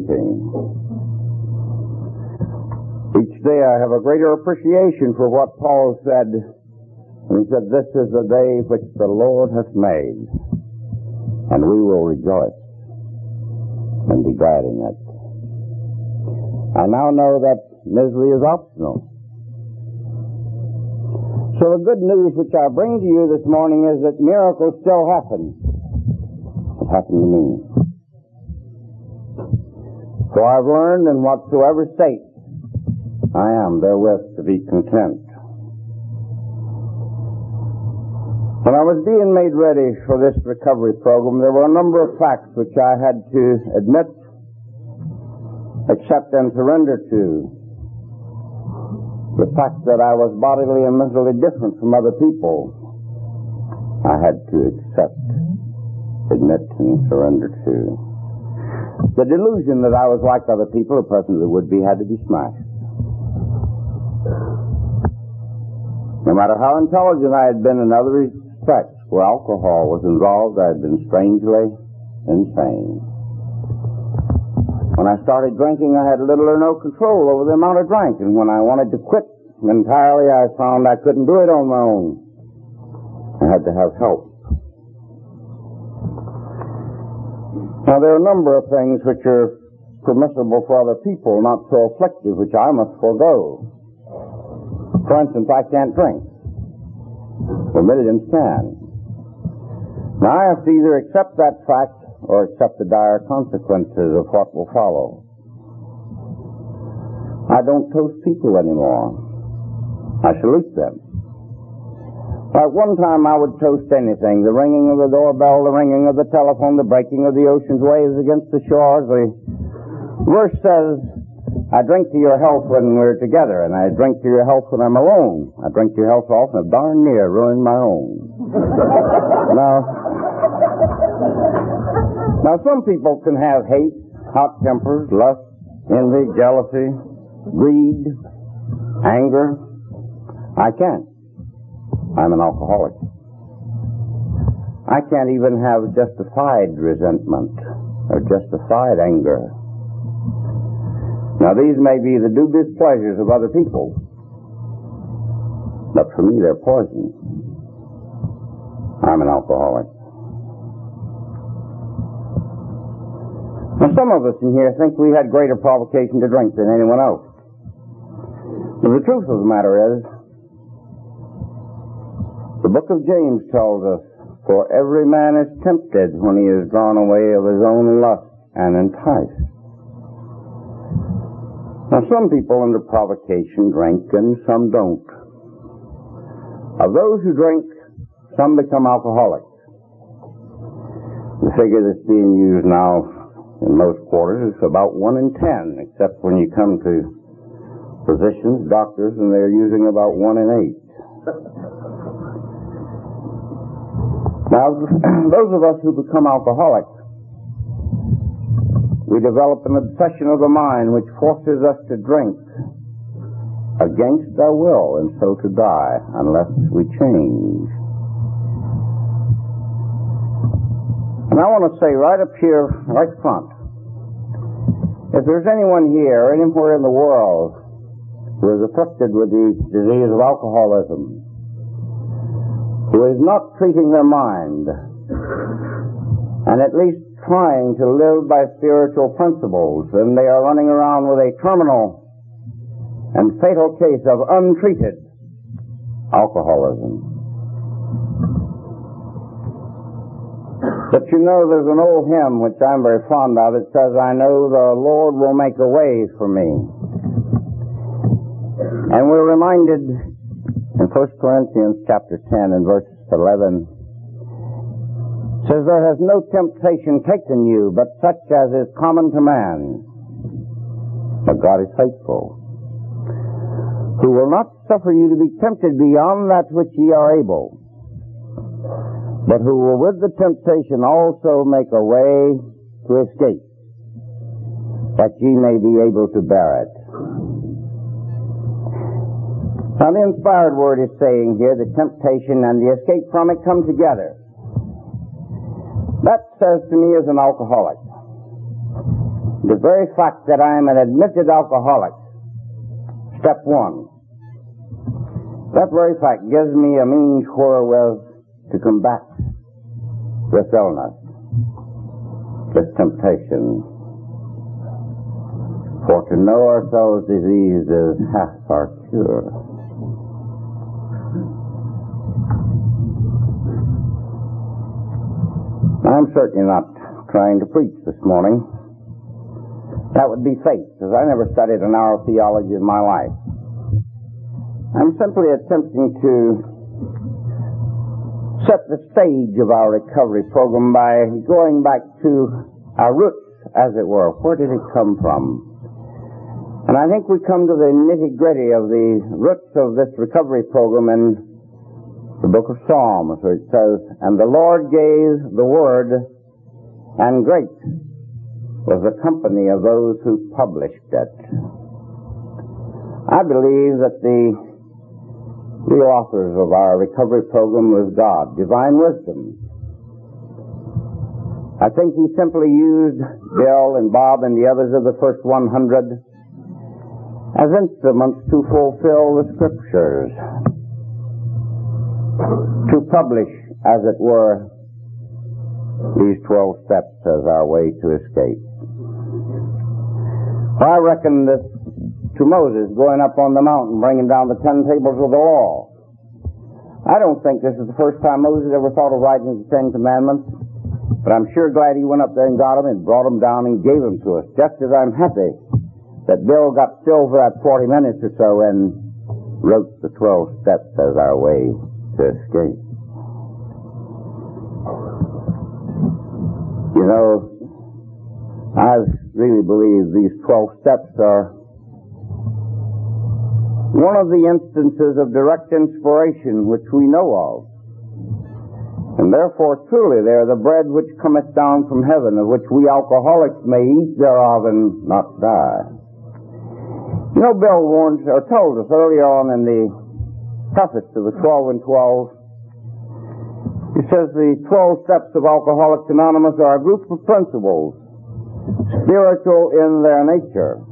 became. Each day I have a greater appreciation for what Paul said he said, This is the day which the Lord hath made, and we will rejoice and be glad in it. I now know that misery is optional. So the good news which I bring to you this morning is that miracles still happen. It happened to me. So I've learned in whatsoever state I am therewith to be content. When I was being made ready for this recovery program, there were a number of facts which I had to admit, accept, and surrender to. The fact that I was bodily and mentally different from other people, I had to accept, admit, and surrender to. The delusion that I was like other people, or presently would be, had to be smashed. No matter how intelligent I had been in other respects where alcohol was involved, I had been strangely insane. When I started drinking, I had little or no control over the amount I drank, and when I wanted to quit entirely, I found I couldn't do it on my own. I had to have help. Now, there are a number of things which are permissible for other people, not so afflictive, which I must forego. For instance, I can't drink permitted in stand. Now I have to either accept that fact or accept the dire consequences of what will follow. I don't toast people anymore. I salute them. At one time I would toast anything. The ringing of the doorbell, the ringing of the telephone, the breaking of the ocean's waves against the shores. The verse says, I drink to your health when we're together, and I drink to your health when I'm alone. I drink to your health often, I've darn near ruined my own. now, now some people can have hate, hot tempers, lust, envy, jealousy, greed, anger. I can't. I'm an alcoholic. I can't even have justified resentment or justified anger. Now these may be the dubious pleasures of other people, but for me they're poison. I'm an alcoholic. Now some of us in here think we had greater provocation to drink than anyone else. But the truth of the matter is, the book of James tells us, for every man is tempted when he is drawn away of his own lust and enticed. Now, some people under provocation drink and some don't. Of those who drink, some become alcoholics. The figure that's being used now in most quarters is about one in ten, except when you come to physicians, doctors, and they're using about one in eight. Now, those of us who become alcoholics we develop an obsession of the mind which forces us to drink against our will and so to die unless we change. And I want to say right up here, right front, if there's anyone here, anywhere in the world, who is afflicted with the disease of alcoholism, who is not treating their mind, and at least trying to live by spiritual principles, and they are running around with a terminal and fatal case of untreated alcoholism. But you know, there's an old hymn which I'm very fond of. It says, I know the Lord will make a way for me. And we're reminded in 1 Corinthians chapter 10 and verse 11, says, There has no temptation taken you but such as is common to man. But God is faithful, who will not suffer you to be tempted beyond that which ye are able, but who will with the temptation also make a way to escape, that ye may be able to bear it. Now the inspired word is saying here the temptation and the escape from it come together. That says to me as an alcoholic, The very fact that I am an admitted alcoholic, step one, that very fact gives me a means wherewith to combat this illness, this temptation. For to know ourselves diseased is half our cure. I'm certainly not trying to preach this morning. That would be fate, because I never studied an hour of theology in my life. I'm simply attempting to set the stage of our recovery program by going back to our roots, as it were. Where did it come from? And I think we come to the nitty gritty of the roots of this recovery program in the book of Psalms, where it says, And the Lord gave the word, and great was the company of those who published it. I believe that the real authors of our recovery program was God, divine wisdom. I think he simply used Bill and Bob and the others of the first 100 as instruments to fulfill the scriptures, to publish, as it were, these 12 steps as our way to escape. I reckon this to Moses going up on the mountain bringing down the ten tables of the law. I don't think this is the first time Moses ever thought of writing the Ten Commandments, but I'm sure glad he went up there and got them and brought them down and gave them to us, just as I'm happy that Bill got still for that 40 minutes or so and wrote the 12 steps as our way to escape. You know, I really believe these 12 steps are one of the instances of direct inspiration which we know of. And therefore, truly, they are the bread which cometh down from heaven, of which we alcoholics may eat thereof and not die. You know, Bill warned or told us earlier on in the preface to the 12 and 12. He says the 12 steps of Alcoholics Anonymous are a group of principles, spiritual in their nature,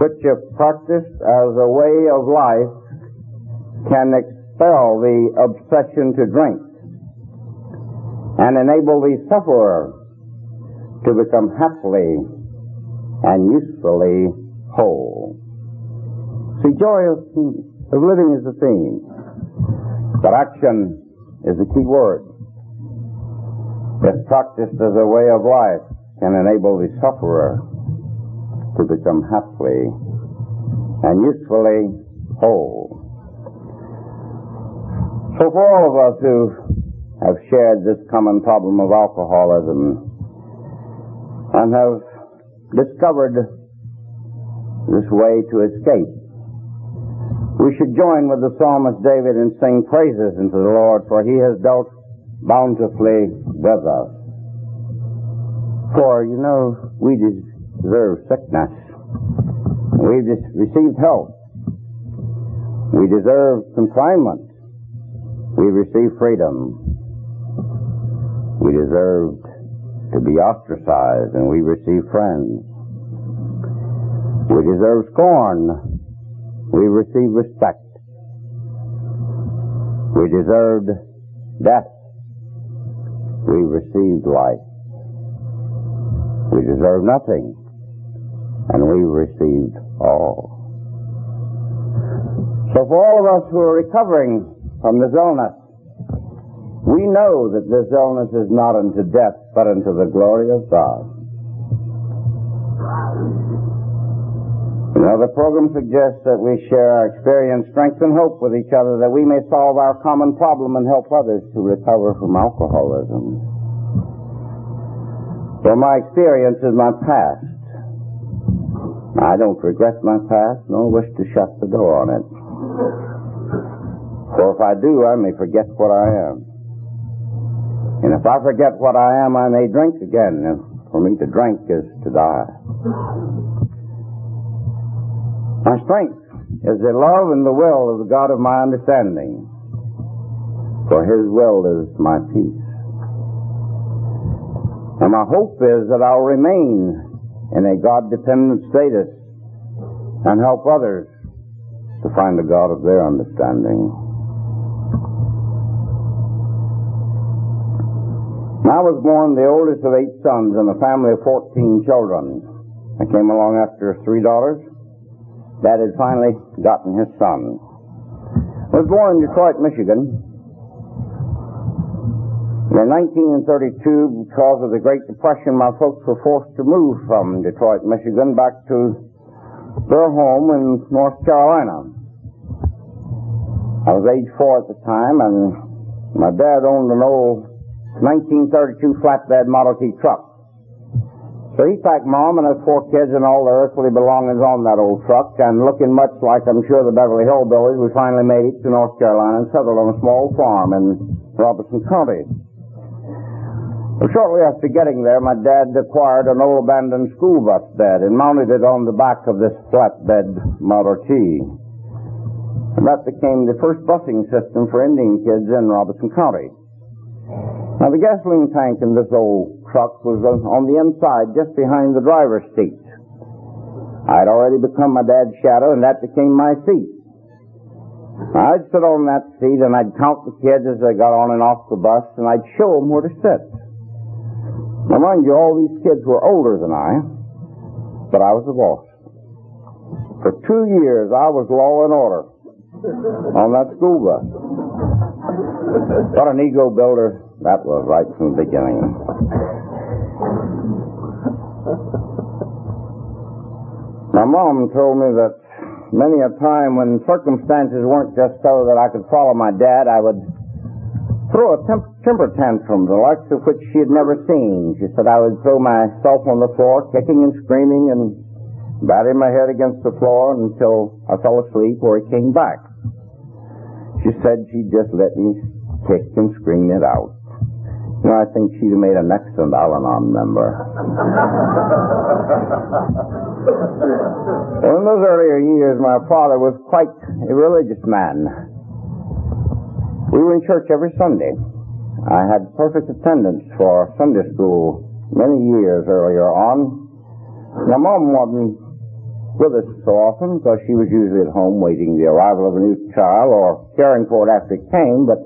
which if practiced as a way of life can expel the obsession to drink and enable the sufferer to become happily and usefully whole. See, joy of, of living is the theme, but action is the key word. If practiced as a way of life, can enable the sufferer to become happily and usefully whole. So for all of us who have shared this common problem of alcoholism and have discovered this way to escape. We should join with the psalmist David and sing praises unto the Lord, for he has dealt bountifully with us. For, you know, we deserve sickness. We've received health. We deserve confinement. We receive freedom. We deserved to be ostracized, and we receive friends. We deserve scorn. We receive respect. We deserved death. We received life. We deserve nothing. And we received all. So for all of us who are recovering from this illness, we know that this illness is not unto death, but unto the glory of God. Now, the program suggests that we share our experience, strength, and hope with each other that we may solve our common problem and help others to recover from alcoholism. So my experience is my past. I don't regret my past, nor wish to shut the door on it. For if I do, I may forget what I am. And if I forget what I am, I may drink again. And for me to drink is to die. My strength is the love and the will of the God of my understanding, for His will is my peace. And my hope is that I'll remain in a God-dependent status and help others to find the God of their understanding. I was born the oldest of eight sons in a family of 14 children. I came along after three daughters. Dad had finally gotten his son. I was born in Detroit, Michigan. In 1932, because of the Great Depression, my folks were forced to move from Detroit, Michigan back to their home in North Carolina. I was age four at the time, and my dad owned an old 1932 flatbed Model T truck. So he packed mom and his four kids and all their earthly belongings on that old truck, and looking much like I'm sure the Beverly Hillbillies, we finally made it to North Carolina and settled on a small farm in Robeson County. Shortly after getting there, my dad acquired an old abandoned school bus bed and mounted it on the back of this flatbed Model T. And that became the first busing system for Indian kids in Robeson County. Now, the gasoline tank in this old truck was on the inside, just behind the driver's seat. I'd already become my dad's shadow, and that became my seat. I'd sit on that seat, and I'd count the kids as they got on and off the bus, and I'd show them where to sit. Now, mind you, all these kids were older than I, but I was the boss. For two years, I was law and order on that school bus. What an ego builder that was right from the beginning. My mom told me that many a time when circumstances weren't just so that I could follow my dad, I would throw a temp- temper tantrum, the likes of which she had never seen. She said I would throw myself on the floor, kicking and screaming and batting my head against the floor until I fell asleep or he came back. She said she'd just let me kick and scream it out. I think she'd have made an excellent Al-Anon member. well, in those earlier years, my father was quite a religious man. We were in church every Sunday. I had perfect attendance for Sunday school many years earlier on. My mom wasn't with us so often because she was usually at home waiting the arrival of a new child or caring for it after it came, but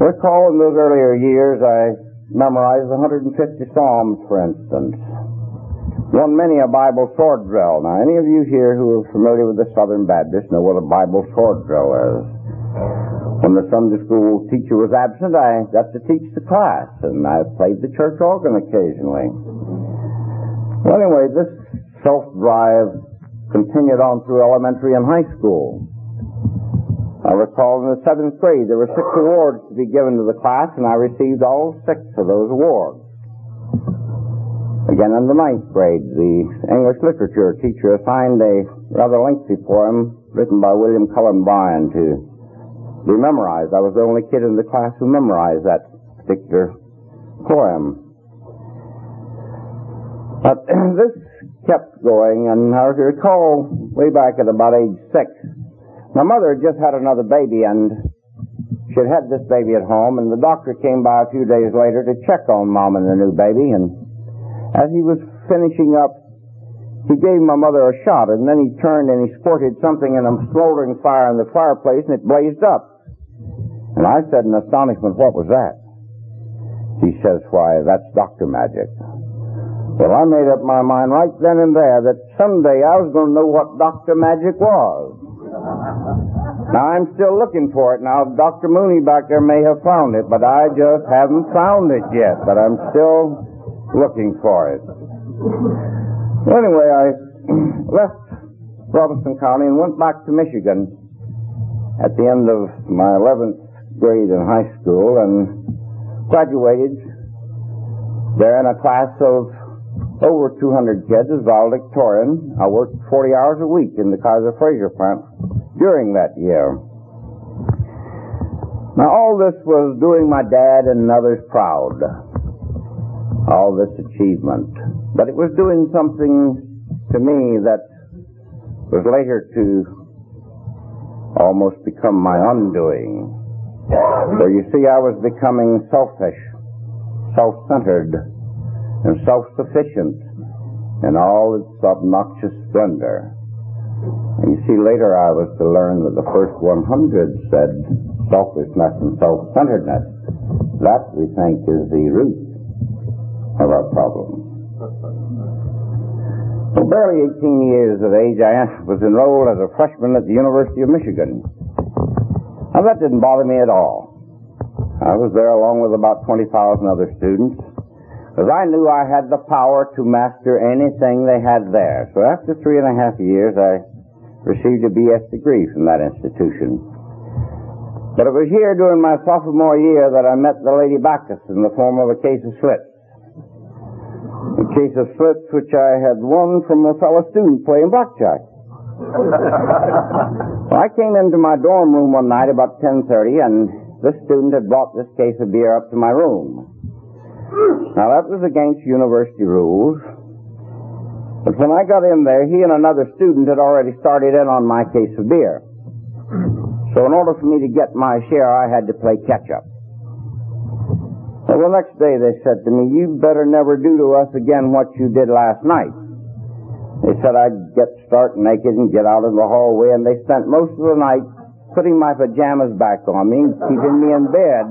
recall in those earlier years I memorized 150 Psalms, for instance. Won many a Bible sword drill. Now, any of you here who are familiar with the Southern Baptist know what a Bible sword drill is. When the Sunday school teacher was absent, I got to teach the class, and I played the church organ occasionally. Well, anyway, this self-drive continued on through elementary and high school. I recall in the seventh grade there were six awards to be given to the class, and I received all six of those awards. Again, in the ninth grade, the English literature teacher assigned a rather lengthy poem written by William Cullen Bryant to be memorized. I was the only kid in the class who memorized that particular poem. But this kept going, and I recall way back at about age six, my mother had just had another baby, and she had had this baby at home, and the doctor came by a few days later to check on mom and the new baby, and as he was finishing up he gave my mother a shot, and then he turned and he squirted something in a smoldering fire in the fireplace, and it blazed up. And I said in astonishment, what was that? He says, why, that's doctor magic. Well, I made up my mind right then and there that someday I was going to know what doctor magic was. Now, I'm still looking for it. Now, Dr. Mooney back there may have found it, but I just haven't found it yet. But I'm still looking for it. Anyway, I left Robeson County and went back to Michigan at the end of my 11th grade in high school and graduated there in a class of over 200 kids as valedictorian. I worked 40 hours a week in the Kaiser Frazer plant during that year. Now all this was doing my dad and others proud. All this achievement. But it was doing something to me that was later to almost become my undoing. So you see, I was becoming selfish. self-centered and self-sufficient in all its obnoxious splendor. And you see, later I was to learn that the first 100 said selfishness and self-centeredness. That, we think, is the root of our problem. Well, barely 18 years of age, I was enrolled as a freshman at the University of Michigan. Now, that didn't bother me at all. I was there along with about 20,000 other students, because I knew I had the power to master anything they had there. So after three and a half years, I received a B.S. degree from that institution. But it was here during my sophomore year that I met the Lady Bacchus in the form of a case of slip a case of slips which I had won from a fellow student playing blackjack. well, I came into my dorm room one night about 10.30 and this student had brought this case of beer up to my room. Now that was against university rules. But when I got in there, he and another student had already started in on my case of beer. So in order for me to get my share, I had to play catch up. Well, the next day they said to me, you better never do to us again what you did last night. They said I'd get stark naked and get out in the hallway, and they spent most of the night putting my pajamas back on me and keeping me in bed.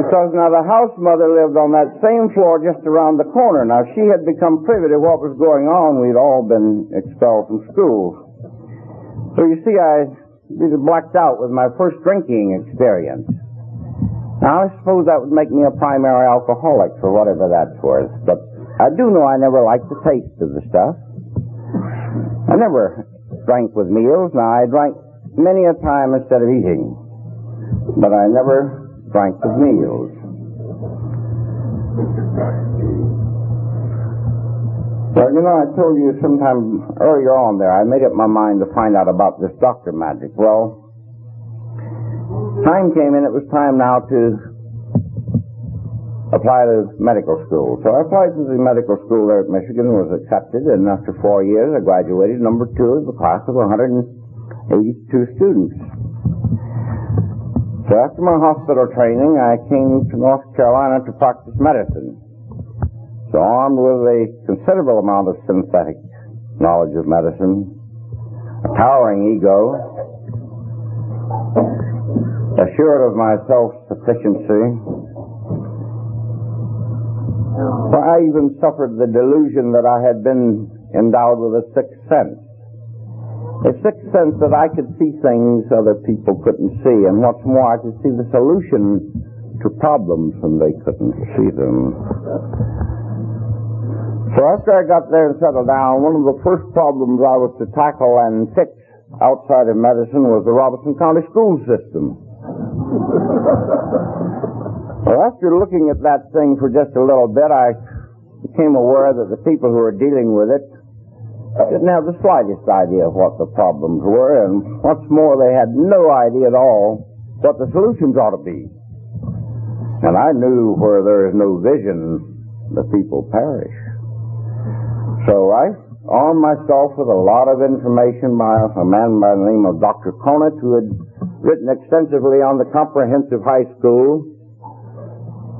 because now the house mother lived on that same floor just around the corner. Now she had become privy to what was going on. We'd all been expelled from school. So you see, I was blacked out with my first drinking experience. Now, I suppose that would make me a primary alcoholic for whatever that's worth, but I do know I never liked the taste of the stuff. I never drank with meals. Now, I drank many a time instead of eating, but I never drank with meals. Well, you know, I told you sometime earlier on there, I made up my mind to find out about this doctor magic. Well, time came and it was time now to apply to medical school. So I applied to the medical school there at Michigan and was accepted, and after four years I graduated number two of the class of 182 students. So after my hospital training, I came to North Carolina to practice medicine. So armed with a considerable amount of synthetic knowledge of medicine, a towering ego, assured of my self-sufficiency. For I even suffered the delusion that I had been endowed with a sixth sense. A sixth sense that I could see things other people couldn't see, and what's more, I could see the solution to problems when they couldn't see them. So after I got there and settled down, one of the first problems I was to tackle and fix outside of medicine was the Robeson County school system well, after looking at that thing for just a little bit, I became aware that the people who were dealing with it didn't have the slightest idea of what the problems were, and what's more, they had no idea at all what the solutions ought to be. And I knew where there is no vision, the people perish. So I armed myself with a lot of information by a man by the name of Dr. Conant, who had written extensively on the comprehensive high school.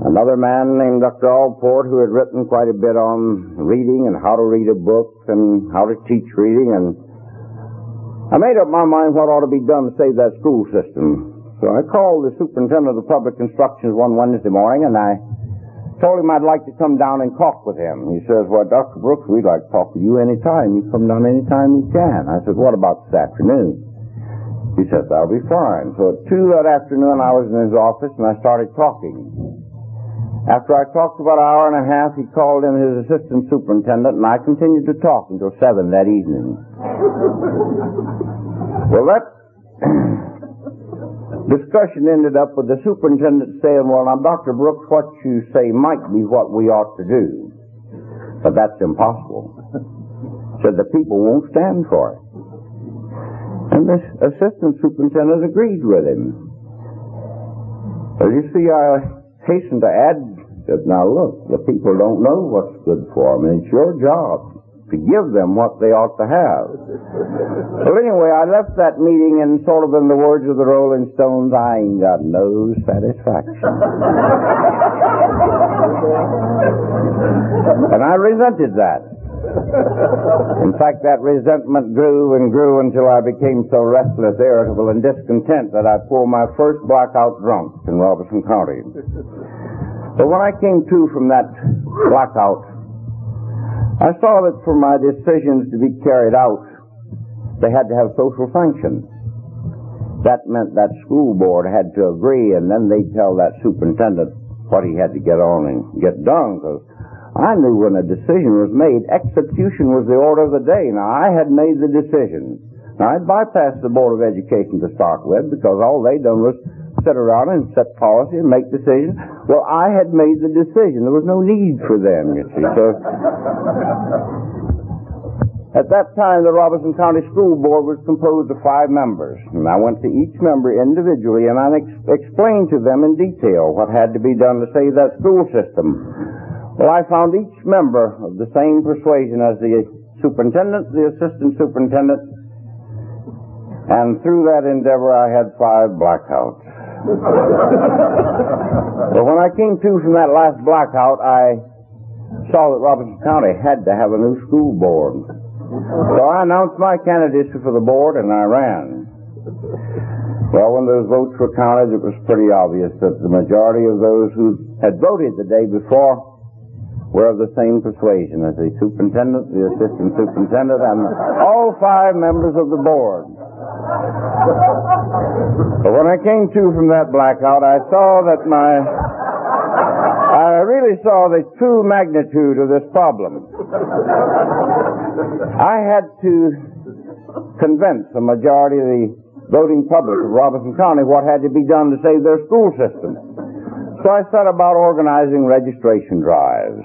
Another man named Dr. Allport who had written quite a bit on reading and how to read a book and how to teach reading and I made up my mind what ought to be done to save that school system. So I called the superintendent of public instructions one Wednesday morning and I told him I'd like to come down and talk with him. He says, well, Dr. Brooks, we'd like to talk with you any time. You come down any time you can. I said, what about this afternoon? He says, that'll be fine. So at 2 that afternoon, I was in his office and I started talking. After I talked about an hour and a half, he called in his assistant superintendent and I continued to talk until 7 that evening. well, that discussion ended up with the superintendent saying, well, now, Dr. Brooks, what you say might be what we ought to do. But that's impossible. Said the people won't stand for it. And this assistant superintendent agreed with him. Well, you see, I hasten to add that now look, the people don't know what's good for them, and it's your job to give them what they ought to have. Well, anyway, I left that meeting and sort of in the words of the Rolling Stones, I ain't got no satisfaction. and I resented that. In fact, that resentment grew and grew until I became so restless, irritable, and discontent that I pulled my first blackout drunk in Robeson County. But when I came to from that blackout, I saw that for my decisions to be carried out, they had to have social function. That meant that school board had to agree, and then they'd tell that superintendent what he had to get on and get done, because I knew when a decision was made, execution was the order of the day. Now, I had made the decision. Now, I'd bypassed the Board of Education to start with, because all they'd done was sit around and set policy and make decisions. Well, I had made the decision. There was no need for them, you see. So, at that time, the Robeson County School Board was composed of five members. And I went to each member individually and I ex- explained to them in detail what had to be done to save that school system. Well, I found each member of the same persuasion as the superintendent, the assistant superintendent, and through that endeavor I had five blackouts but when I came to from that last blackout, I saw that Robeson County had to have a new school board. So I announced my candidacy for the board and I ran. Well, when those votes were counted, it was pretty obvious that the majority of those who had voted the day before were of the same persuasion as the superintendent, the assistant superintendent, and all five members of the board. But when I came to from that blackout, I saw that my, I really saw the true magnitude of this problem. I had to convince the majority of the voting public of Robeson County what had to be done to save their school system. So I set about organizing registration drives.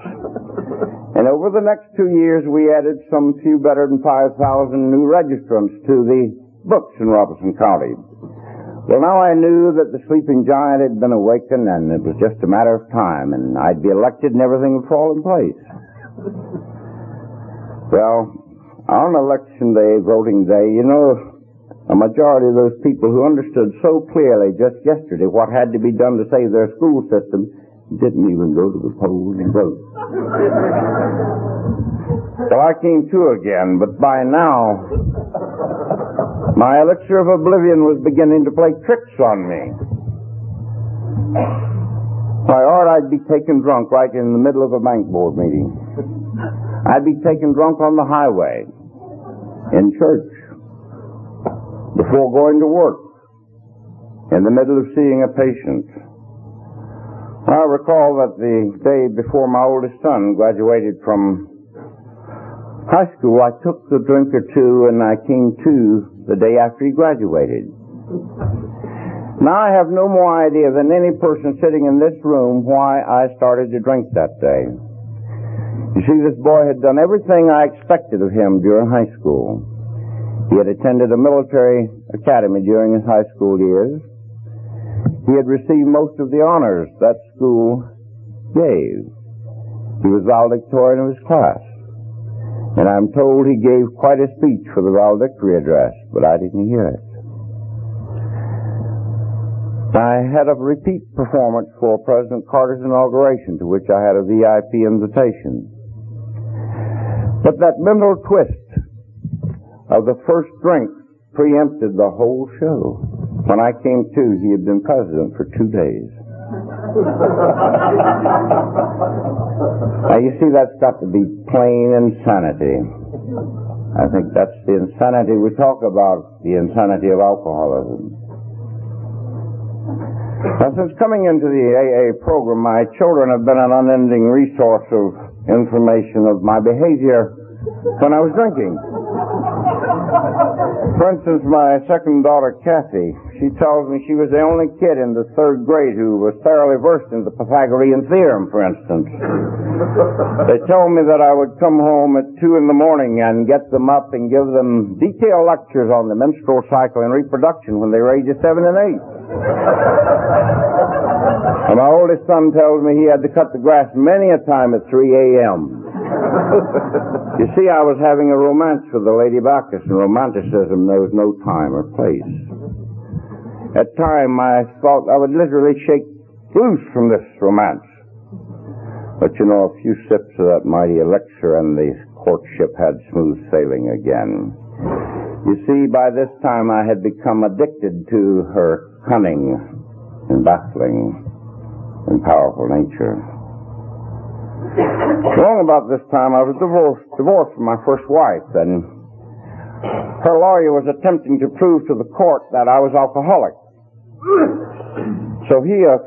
And over the next two years, we added some few better than 5,000 new registrants to the books in Robeson County. Well, now I knew that the sleeping giant had been awakened and it was just a matter of time and I'd be elected and everything would fall in place. Well, on election day, voting day, you know, a majority of those people who understood so clearly just yesterday what had to be done to save their school system didn't even go to the polls and vote. so I came to again, but by now, my elixir of oblivion was beginning to play tricks on me. Why, or I'd be taken drunk right in the middle of a bank board meeting. I'd be taken drunk on the highway, in church, before going to work, in the middle of seeing a patient. I recall that the day before my oldest son graduated from high school, I took a drink or two and I came to the day after he graduated. Now I have no more idea than any person sitting in this room why I started to drink that day. You see, this boy had done everything I expected of him during high school. He had attended a military academy during his high school years. He had received most of the honors that school gave. He was valedictorian of his class. And I'm told he gave quite a speech for the valedictory address, but I didn't hear it. I had a repeat performance for President Carter's inauguration, to which I had a VIP invitation. But that mental twist of the first drink preempted the whole show. When I came to, he had been president for two days. now you see, that's got to be plain insanity. I think that's the insanity we talk about, the insanity of alcoholism. Now, since coming into the AA program, my children have been an unending resource of information of my behavior when I was drinking. For instance, my second daughter, Kathy, she tells me she was the only kid in the third grade who was thoroughly versed in the Pythagorean theorem, for instance. they told me that I would come home at two in the morning and get them up and give them detailed lectures on the menstrual cycle and reproduction when they were ages seven and eight. and my oldest son tells me he had to cut the grass many a time at 3 a.m. you see, I was having a romance with the Lady Bacchus, and romanticism knows no time or place. At time, I thought I would literally shake loose from this romance. But you know, a few sips of that mighty elixir and the courtship had smooth sailing again. You see, by this time I had become addicted to her cunning and baffling and powerful nature. Long about this time, I was divorced, divorced from my first wife, and her lawyer was attempting to prove to the court that I was alcoholic. So he uh,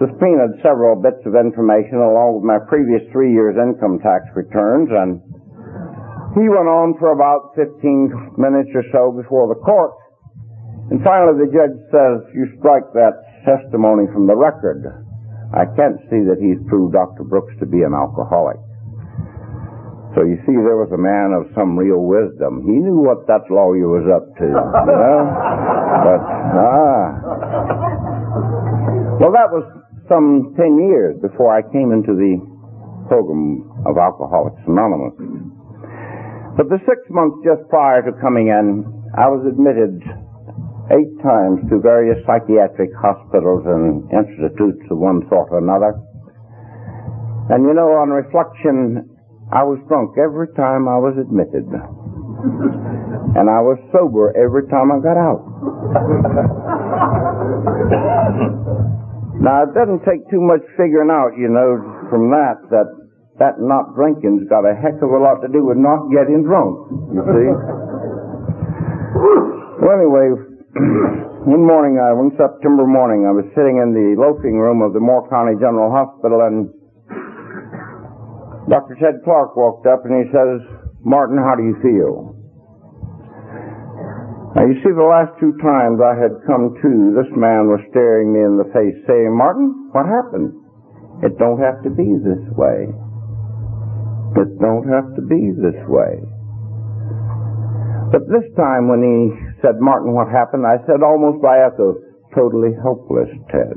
subpoenaed several bits of information along with my previous three years' income tax returns, and he went on for about 15 minutes or so before the court. And finally, the judge says, "You strike that testimony from the record." I can't see that he's proved Dr. Brooks to be an alcoholic. So you see, there was a man of some real wisdom. He knew what that lawyer was up to, you know? But, ah. Well, that was some ten years before I came into the program of Alcoholics Anonymous. But the six months just prior to coming in, I was admitted eight times to various psychiatric hospitals and institutes of one sort or another. And you know, on reflection, I was drunk every time I was admitted. and I was sober every time I got out. now, it doesn't take too much figuring out, you know, from that, that that not drinking's got a heck of a lot to do with not getting drunk, you see. well, anyway, one morning, uh, one September morning, I was sitting in the loafing room of the Moore County General Hospital, and Dr. Ted Clark walked up and he says, Martin, how do you feel? Now, you see, the last two times I had come to, this man was staring me in the face, saying, Martin, what happened? It don't have to be this way. It don't have to be this way. But this time when he said, Martin, what happened? I said almost by echo, totally helpless, Ted.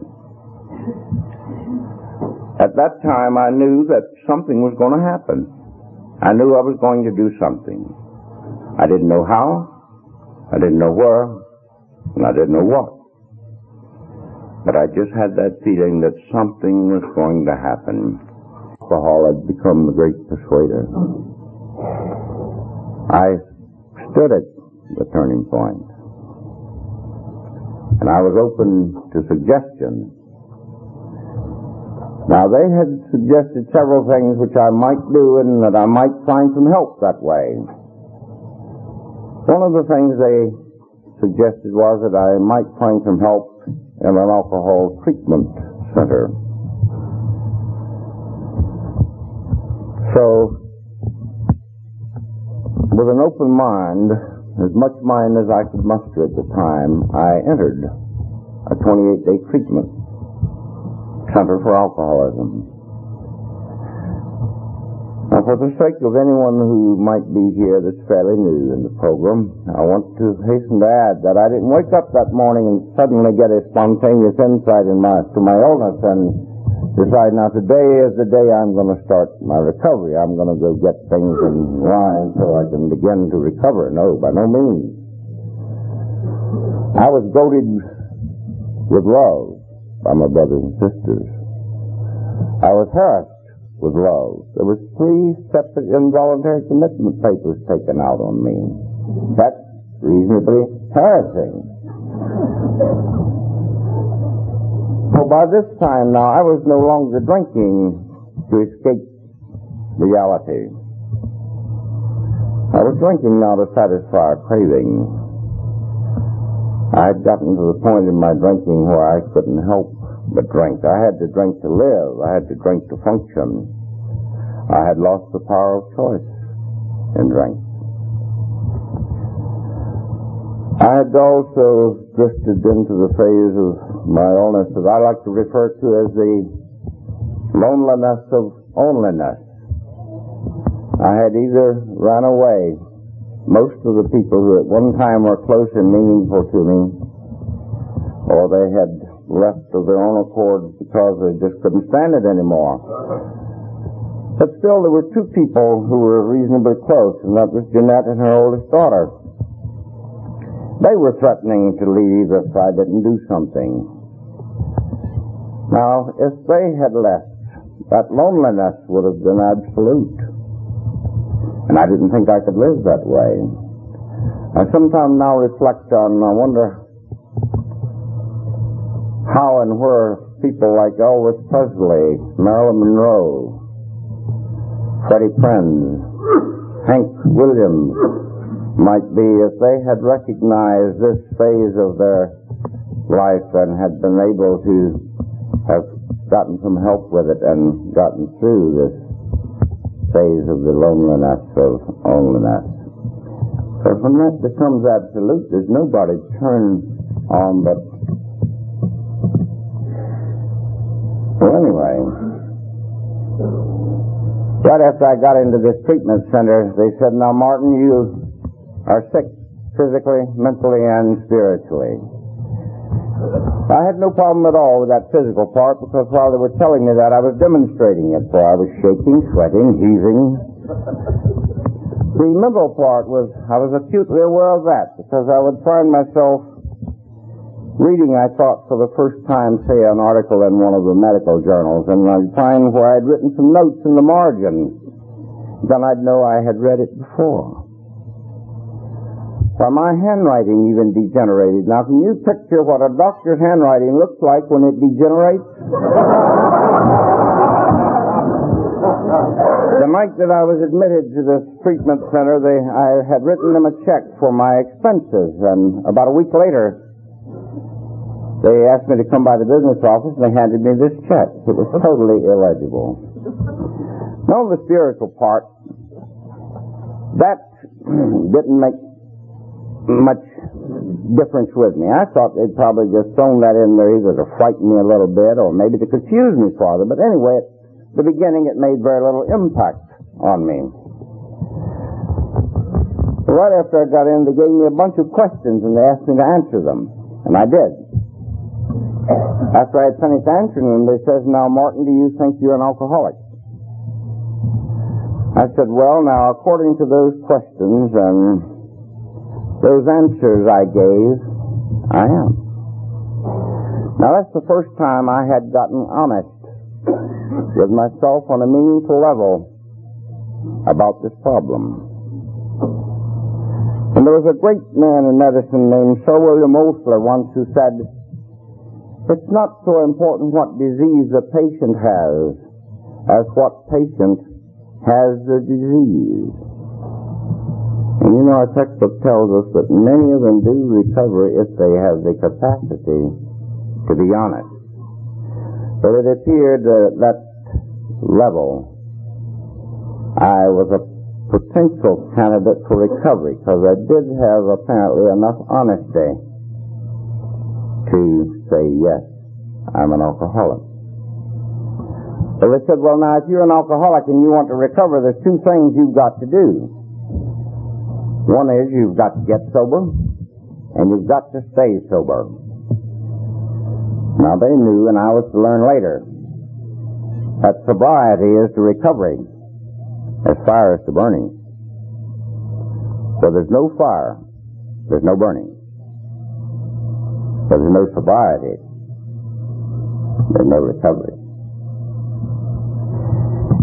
At that time I knew that something was going to happen. I knew I was going to do something. I didn't know how, I didn't know where, and I didn't know what. But I just had that feeling that something was going to happen. Alcohol had become the great persuader. I stood at the turning point. And I was open to suggestions. Now they had suggested several things which I might do and that I might find some help that way. One of the things they suggested was that I might find some help in an alcohol treatment center. So with an open mind, as much mind as I could muster at the time, I entered a 28-day treatment center for alcoholism. Now, for the sake of anyone who might be here that's fairly new in the program, I want to hasten to add that I didn't wake up that morning and suddenly get a spontaneous insight in my, to my illness and decide now today is the day I'm going to start my recovery. I'm going to go get things in line so I can begin to recover. No, by no means. I was goaded with love by my brothers and sisters. I was harassed with love. There was three separate involuntary commitment papers taken out on me. That's reasonably harassing. So by this time now, I was no longer drinking to escape reality. I was drinking now to satisfy a craving. I had gotten to the point in my drinking where I couldn't help but drink. I had to drink to live. I had to drink to function. I had lost the power of choice in drink. I had also drifted into the phase of my illness that I like to refer to as the loneliness of loneliness. I had either run away. Most of the people who at one time were close and meaningful to me, or they had left of their own accord because they just couldn't stand it anymore. But still, there were two people who were reasonably close, and that was Jeanette and her oldest daughter. They were threatening to leave if I didn't do something. Now, if they had left, that loneliness would have been absolute. And I didn't think I could live that way. I sometimes now reflect on, I wonder how and where people like Elvis Presley, Marilyn Monroe, Freddie Prinze, Hank Williams might be if they had recognized this phase of their life and had been able to gotten some help with it and gotten through this phase of the loneliness of loneliness. But when that becomes absolute, there's nobody to turn on but. Well, anyway, right after I got into this treatment center, they said, Now, Martin, you are sick physically, mentally, and spiritually. I had no problem at all with that physical part because while they were telling me that, I was demonstrating it, for I was shaking, sweating, heaving. The mental part was, I was acutely aware of that because I would find myself reading, I thought, for the first time, say, an article in one of the medical journals, and I'd find where I'd written some notes in the margin. Then I'd know I had read it before. Why, my handwriting even degenerated. Now, can you picture what a doctor's handwriting looks like when it degenerates? the night that I was admitted to this treatment center, they, I had written them a check for my expenses, and about a week later, they asked me to come by the business office and they handed me this check. It was totally illegible. Now the spiritual part, that didn't make much difference with me. I thought they'd probably just thrown that in there either to frighten me a little bit or maybe to confuse me farther. But anyway, at the beginning it made very little impact on me. Right after I got in, they gave me a bunch of questions and they asked me to answer them. And I did. After I had finished answering them, they says, now Martin, do you think you're an alcoholic? I said, well, now, according to those questions and those answers I gave, I am. Now that's the first time I had gotten honest with myself on a meaningful level about this problem. And there was a great man in medicine named Sir William Osler once who said, it's not so important what disease the patient has as what patient has the disease. And you know, our textbook tells us that many of them do recover if they have the capacity to be honest. But it appeared that at that level, I was a potential candidate for recovery because I did have apparently enough honesty to say, yes, I'm an alcoholic. So they said, well now if you're an alcoholic and you want to recover, there's two things you've got to do. One is you've got to get sober, and you've got to stay sober. Now they knew, and I was to learn later, that sobriety is to recovery as fire is to burning. So there's no fire, there's no burning. So there's no sobriety, there's no recovery.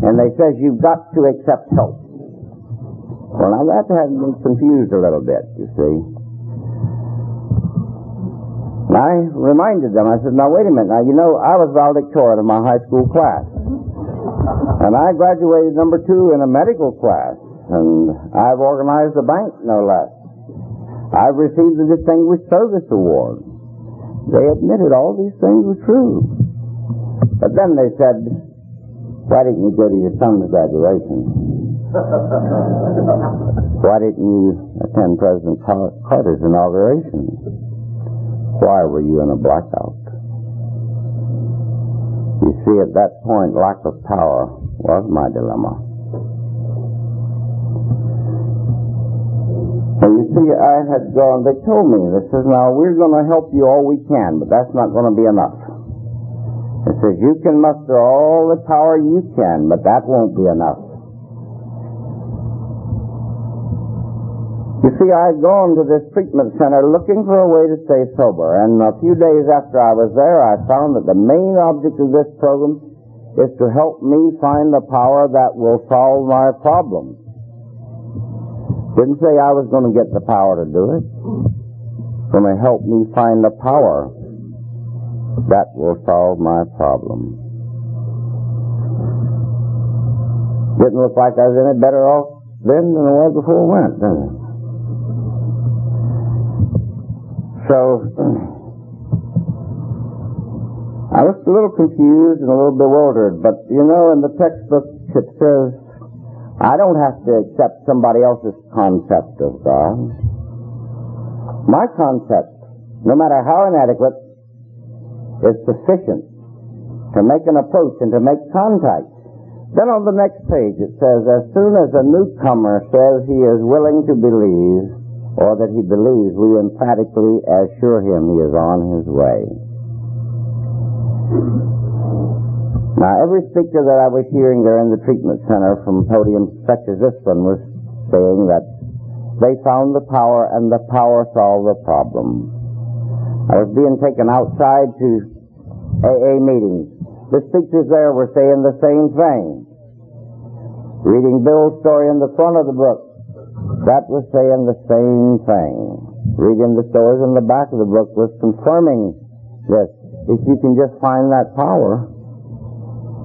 And they says you've got to accept help. Well, now that had me confused a little bit, you see. And I reminded them, I said, now wait a minute, now you know, I was valedictorian of my high school class. And I graduated number two in a medical class. And I've organized a bank, no less. I've received the Distinguished Service Award. They admitted all these things were true. But then they said, why didn't you go to your son's graduation? Why didn't you attend President Carter's inauguration? Why were you in a blackout? You see, at that point, lack of power was my dilemma. And you see, I had gone, they told me, they says, now we're going to help you all we can, but that's not going to be enough. They says, you can muster all the power you can, but that won't be enough. You see, I had gone to this treatment center looking for a way to stay sober, and a few days after I was there, I found that the main object of this program is to help me find the power that will solve my problem. Didn't say I was going to get the power to do it. It's going to help me find the power that will solve my problem. Didn't look like I was any better off then than I was before I went, did it? So, I was a little confused and a little bewildered, but you know, in the textbook it says, I don't have to accept somebody else's concept of God. My concept, no matter how inadequate, is sufficient to make an approach and to make contact. Then on the next page it says, as soon as a newcomer says he is willing to believe, or that he believes, we emphatically assure him he is on his way. Now, every speaker that I was hearing there in the treatment center from podiums such as this one was saying that they found the power and the power solved the problem. I was being taken outside to AA meetings. The speakers there were saying the same thing. Reading Bill's story in the front of the book, that was saying the same thing. Reading the stories in the back of the book was confirming this. If you can just find that power,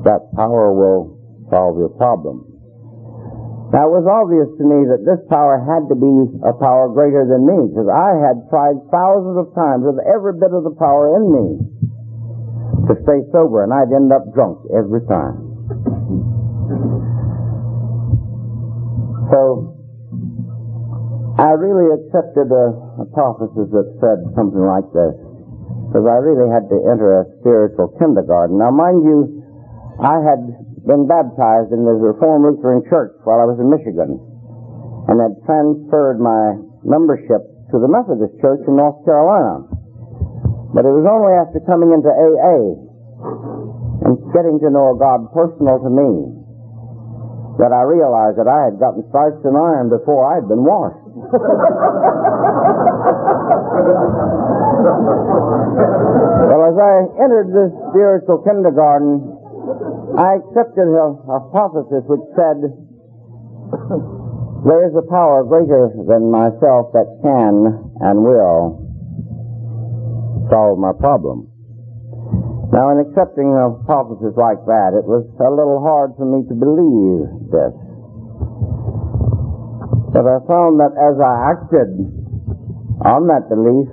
that power will solve your problem. Now it was obvious to me that this power had to be a power greater than me, because I had tried thousands of times with every bit of the power in me to stay sober, and I'd end up drunk every time. So I really accepted a hypothesis that said something like this, because I really had to enter a spiritual kindergarten. Now, mind you, I had been baptized in the Reformed Lutheran Church while I was in Michigan, and had transferred my membership to the Methodist Church in North Carolina. But it was only after coming into AA and getting to know a God personal to me that I realized that I had gotten starched in iron before I had been washed well, as I entered this spiritual kindergarten, I accepted a hypothesis which said, there is a power greater than myself that can and will solve my problem. Now, in accepting a hypothesis like that, it was a little hard for me to believe this. But I found that as I acted on that belief,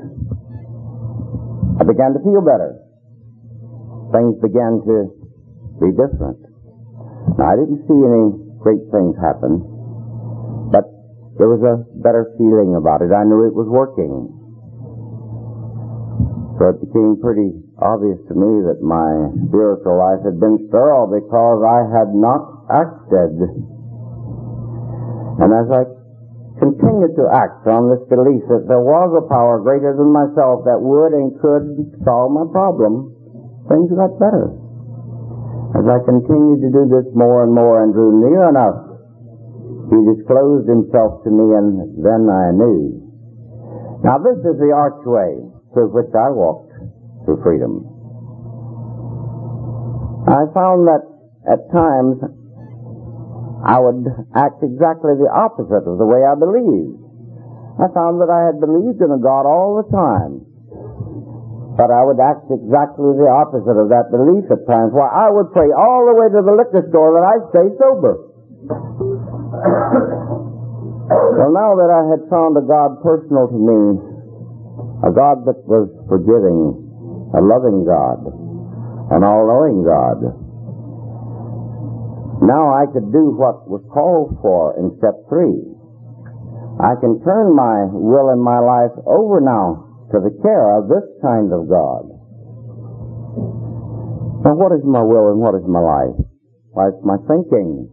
I began to feel better. Things began to be different. Now, I didn't see any great things happen, but there was a better feeling about it. I knew it was working. So it became pretty obvious to me that my spiritual life had been sterile because I had not acted. And as I continued to act on this belief that there was a power greater than myself that would and could solve my problem, things got better. As I continued to do this more and more and drew near enough, he disclosed himself to me and then I knew. Now this is the archway through which I walked to freedom. I found that at times I would act exactly the opposite of the way I believed. I found that I had believed in a God all the time. But I would act exactly the opposite of that belief at times. Why, I would pray all the way to the liquor store that I'd stay sober. well, now that I had found a God personal to me, a God that was forgiving, a loving God, an all-knowing God, now I could do what was called for in step three. I can turn my will and my life over now to the care of this kind of God. Now what is my will and what is my life? Why, it's my thinking.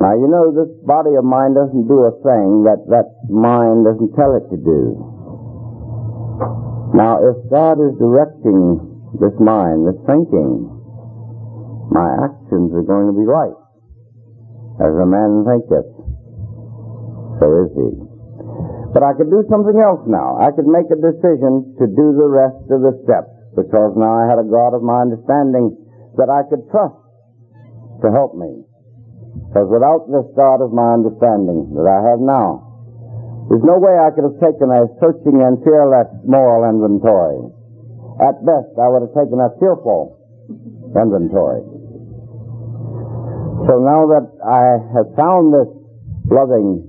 Now you know this body of mine doesn't do a thing that that mind doesn't tell it to do. Now if God is directing this mind, this thinking, my actions are going to be right. As a man thinketh, so is he. But I could do something else now. I could make a decision to do the rest of the steps because now I had a God of my understanding that I could trust to help me. Because without this God of my understanding that I have now, there's no way I could have taken a searching and fearless moral inventory. At best, I would have taken a fearful inventory. So now that I have found this loving,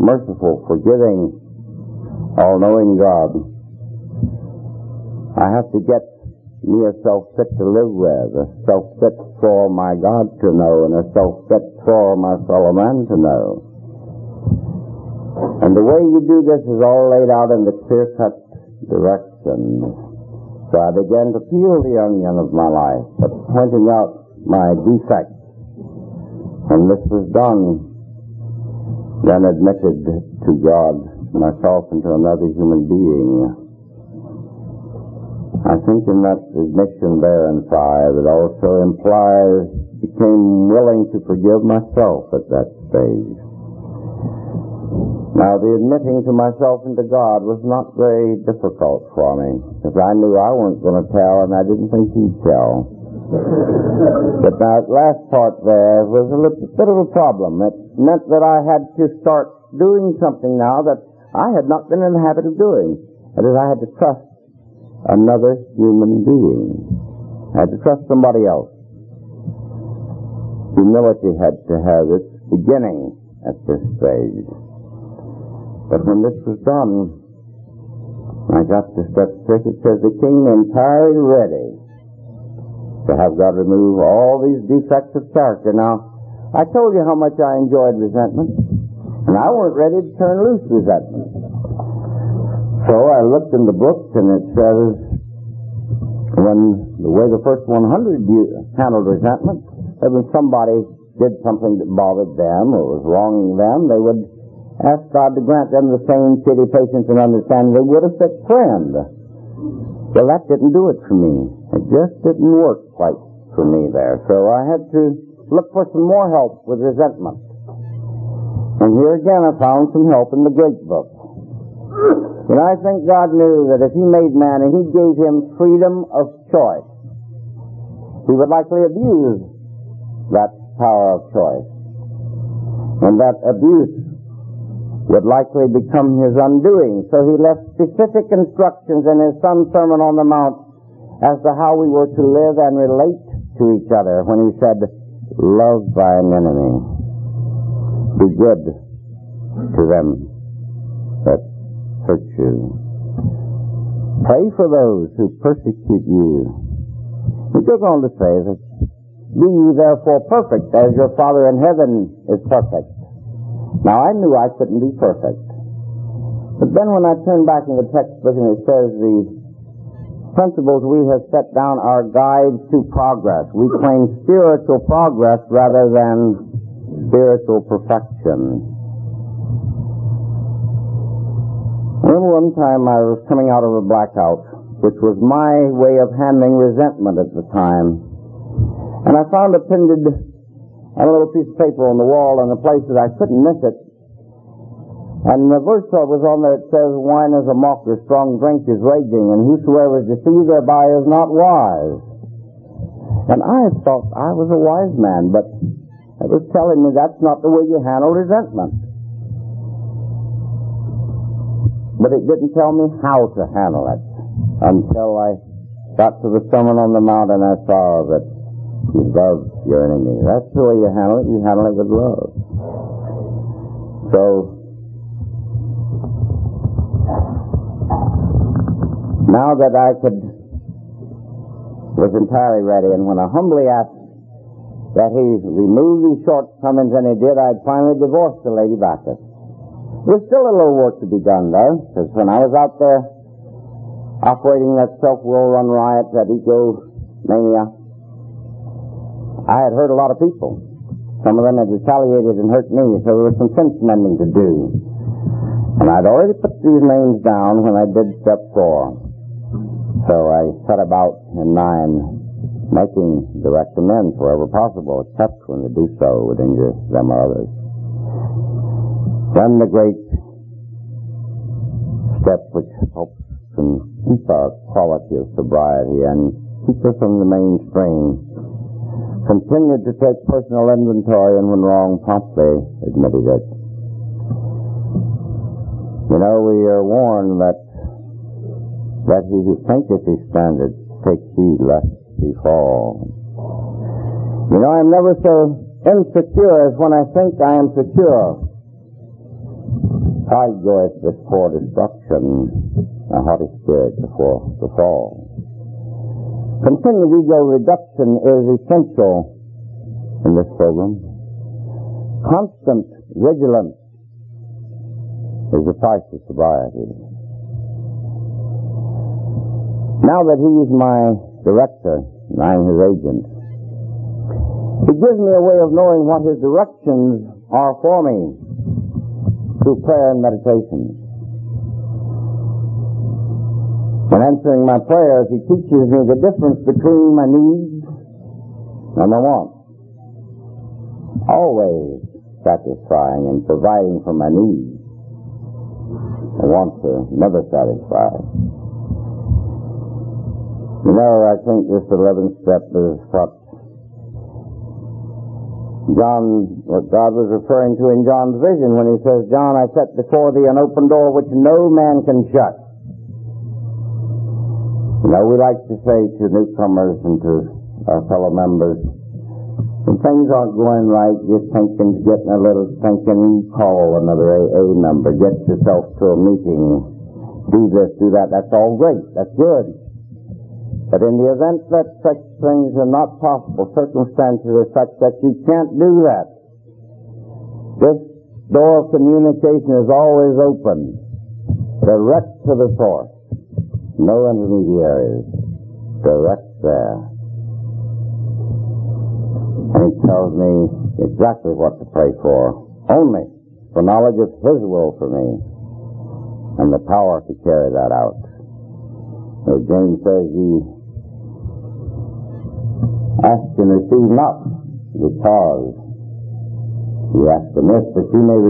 merciful, forgiving, all-knowing God, I have to get me a self fit to live with, a self fit for my God to know, and a self fit for my fellow man to know. And the way you do this is all laid out in the clear cut directions. So I began to peel the onion of my life, but pointing out my defects. And this was done, then admitted to God, myself and to another human being. I think in that admission there in five, it also implies became willing to forgive myself at that stage. Now, the admitting to myself and to God was not very difficult for me, because I knew I wasn't going to tell, and I didn't think he'd tell. But that last part there was a little bit of a problem. It meant that I had to start doing something now that I had not been in the habit of doing. That is, I had to trust another human being. I had to trust somebody else. Humility had to have its beginning at this stage. But when this was done, I got to step six. It says the king entirely ready to have God remove all these defects of character. Now, I told you how much I enjoyed resentment, and I weren't ready to turn loose resentment. So I looked in the book and it says when the way the first 100 handled resentment, that when somebody did something that bothered them or was wronging them, they would ask God to grant them the same pity, patience, and understanding they would a sick friend. Well, that didn't do it for me. It just didn't work quite for me there. So I had to look for some more help with resentment. And here again I found some help in the great book. And I think God knew that if He made man and He gave him freedom of choice, He would likely abuse that power of choice. And that abuse would likely become his undoing. So he left specific instructions in his son's Sermon on the Mount as to how we were to live and relate to each other when he said, love thine enemy. Be good to them that hurt you. Pray for those who persecute you. He goes on to say that, Be ye therefore perfect as your Father in heaven is perfect. Now I knew I couldn't be perfect. But then when I turn back in the textbook and it says the principles we have set down are guides to progress. We claim spiritual progress rather than spiritual perfection. remember one time I was coming out of a blackout, which was my way of handling resentment at the time. And I found on a little piece of paper on the wall in a place that I couldn't miss it. And the verse that was on there, it says, wine is a mocker, strong drink is raging, and whosoever is deceived thereby is not wise. And I thought I was a wise man, but it was telling me that's not the way you handle resentment. but it didn't tell me how to handle it until I got to the Sermon on the Mount and I saw that you love your enemy. That's the way you handle it. You handle it with love. So, now that I could, was entirely ready, and when I humbly asked that he remove these shortcomings, and he did, I'd finally divorced the Lady Bacchus. There's still a little work to be done though, because when I was out there operating that self-will run riot, that ego mania, I had hurt a lot of people. Some of them had retaliated and hurt me, so there was some sense mending to do. And I'd already put these names down when I did step four. So I set about in nine making direct amends wherever possible, except when to do so would injure them or others. Then the great step which helps to keep our quality of sobriety and keep us from the mainstream. Continued to take personal inventory and when wrong promptly admitted it. You know, we are warned that that he who thinketh he standeth take heed lest he fall. You know, I'm never so insecure as when I think I am secure. Pride goeth before destruction, a haughty spirit before the fall. Continued ego reduction is essential in this program. Constant vigilance is the price of sobriety. Now that he is my director, and I'm his agent, he gives me a way of knowing what his directions are for me through prayer and meditation. In answering my prayers, he teaches me the difference between my needs and my wants. Always satisfying and providing for my needs. My wants are never satisfied. You know, I think this 11th step is what John, what God was referring to in John's vision when he says, John, I set before thee an open door which no man can shut. You know, we like to say to newcomers and to our fellow members, when things aren't going right, you're thinking, getting a little thinking, call another AA number, get yourself to a meeting, do this, do that. That's all great. That's good. But in the event that such things are not possible, circumstances are such that you can't do that, this door of communication is always open, direct to the source. No intermediaries, direct there. And he tells me exactly what to pray for, only for knowledge of his will for me, and the power to carry that out. So James says, ye ask and receive not, because you ask amiss that you may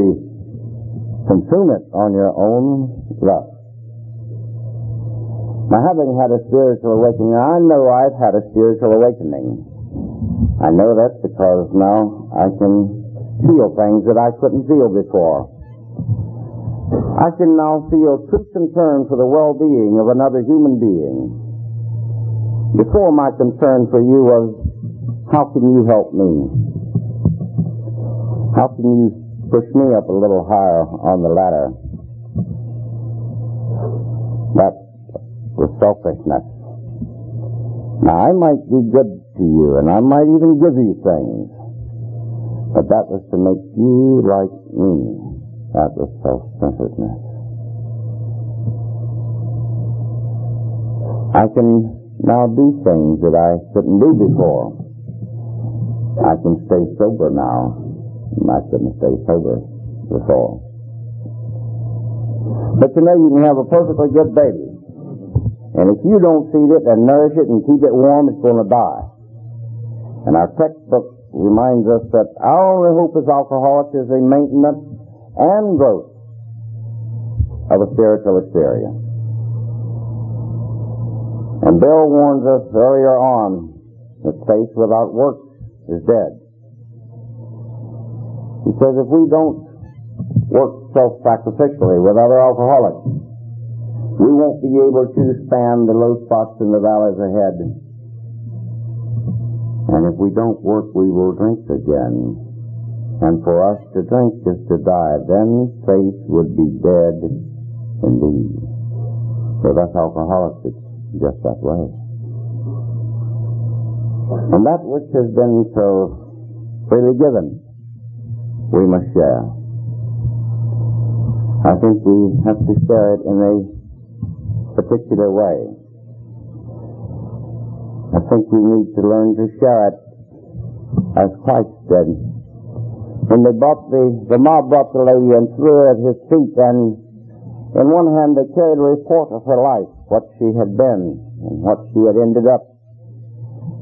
consume it on your own lust. Now, having had a spiritual awakening, I know I've had a spiritual awakening. I know that because now I can feel things that I couldn't feel before. I can now feel true concern for the well-being of another human being. Before my concern for you was, how can you help me? How can you push me up a little higher on the ladder? That was selfishness. Now I might be good to you and I might even give you things, but that was to make you like me. That was self-centeredness. I can now do things that I couldn't do before. I can stay sober now. I couldn't stay sober before. But you know, you can have a perfectly good baby. And if you don't feed it and nourish it and keep it warm, it's going to die. And our textbook reminds us that our only hope as alcoholics is the maintenance and growth of a spiritual experience. And Bill warns us earlier on that faith without works is dead. He says if we don't work self-sacrificially with other alcoholics, we won't be able to span the low spots in the valleys ahead. And if we don't work, we will drink again. And for us to drink is to die. Then faith would be dead indeed. For us alcoholics, it's just that way. And that which has been so freely given, we must share. I think we have to share it in a particular way. I think we need to learn to share it as Christ did. When they brought the, the mob brought the lady and threw her at his feet and in one hand they carried a report of her life, what she had been and what she had ended up.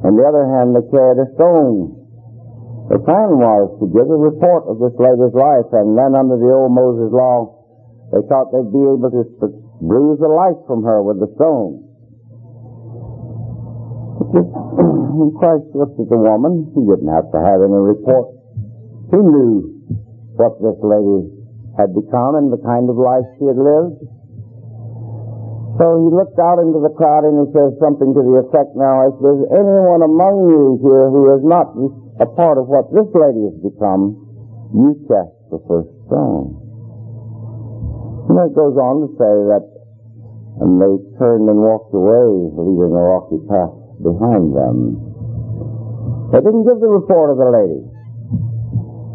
On the other hand, they carried a stone. The plan was to give a report of this lady's life, and then under the old Moses law, they thought they'd be able to bruise the life from her with the stone. When Christ looked at the woman. He didn't have to have any report. He knew what this lady had become and the kind of life she had lived. So he looked out into the crowd and he says something to the effect now, if there's anyone among you here who is not a part of what this lady has become, you cast the first stone. And it goes on to say that, and they turned and walked away, leaving a rocky path behind them. They didn't give the report of the lady.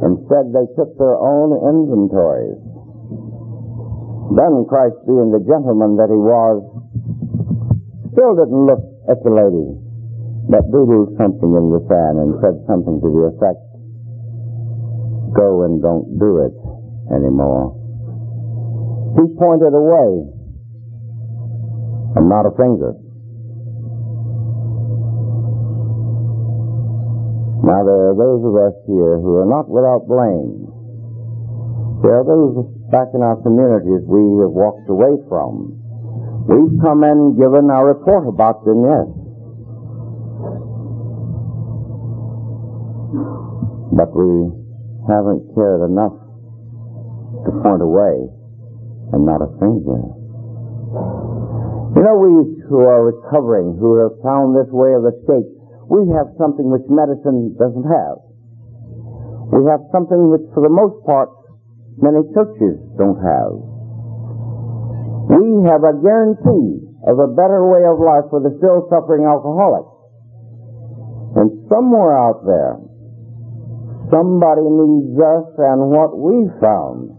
Instead, they took their own inventories. Then Christ, being the gentleman that he was, still didn't look at the lady, but doodled something in the sand and said something to the effect, go and don't do it anymore. He pointed away, and not a finger. Now there are those of us here who are not without blame. There are those back in our communities we have walked away from. We've come and given our report about them, yes. But we haven't cared enough to point away and not a finger. You know, we who are recovering, who have found this way of escape, we have something which medicine doesn't have. We have something which, for the most part, many churches don't have. We have a guarantee of a better way of life for the still suffering alcoholic. And somewhere out there, somebody needs us and what we found.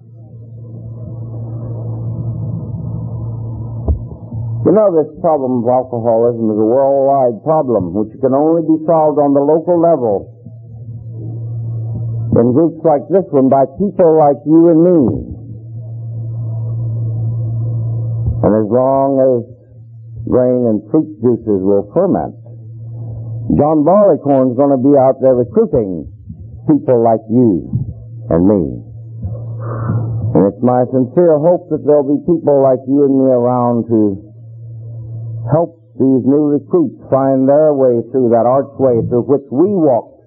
You know, this problem of alcoholism is a worldwide problem which can only be solved on the local level in groups like this one by people like you and me. And as long as grain and fruit juices will ferment, John Barleycorn is going to be out there recruiting people like you and me. And it's my sincere hope that there'll be people like you and me around to help these new recruits find their way through that archway through which we walked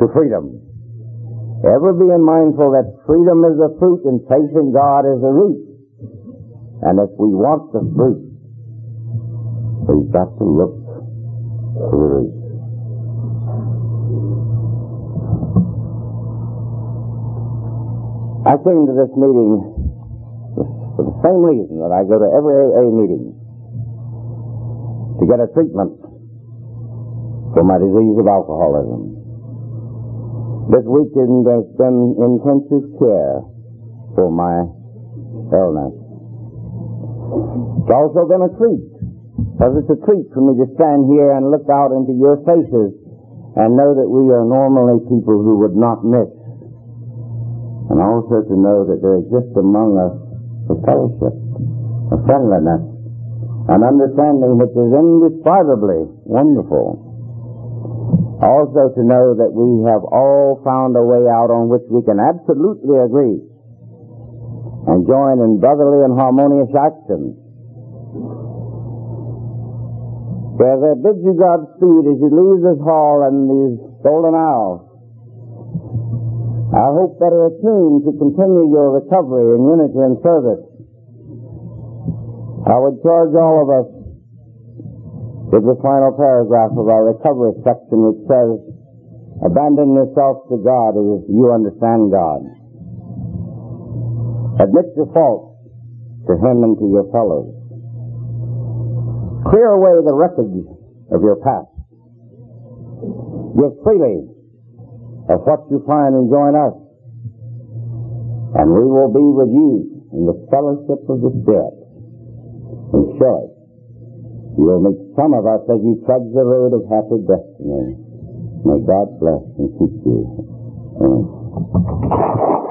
to freedom. Ever being mindful that freedom is a fruit and in God is a root. And if we want the fruit, we've got to look to the root. I came to this meeting for the same reason that I go to every AA meeting to get a treatment for my disease of alcoholism. This weekend has been intensive care for my illness. It's also been a treat, because it's a treat for me to stand here and look out into your faces and know that we are normally people who would not miss. And also to know that there exists among us a fellowship, a friendliness, an understanding which is indescribably wonderful. Also to know that we have all found a way out on which we can absolutely agree and join in brotherly and harmonious action. As I bid you Godspeed as you leave this hall and these golden hours, I hope that are attuned to continue your recovery in unity and service. I would charge all of us with the final paragraph of our recovery section which says, abandon yourself to God as you understand God. Admit your faults to Him and to your fellows. Clear away the wreckage of your past. Give freely of what you find and join us. And we will be with you in the fellowship of the Spirit. And show it You'll make some of us as you trudge the road of happy destiny. May God bless and keep you. Amen.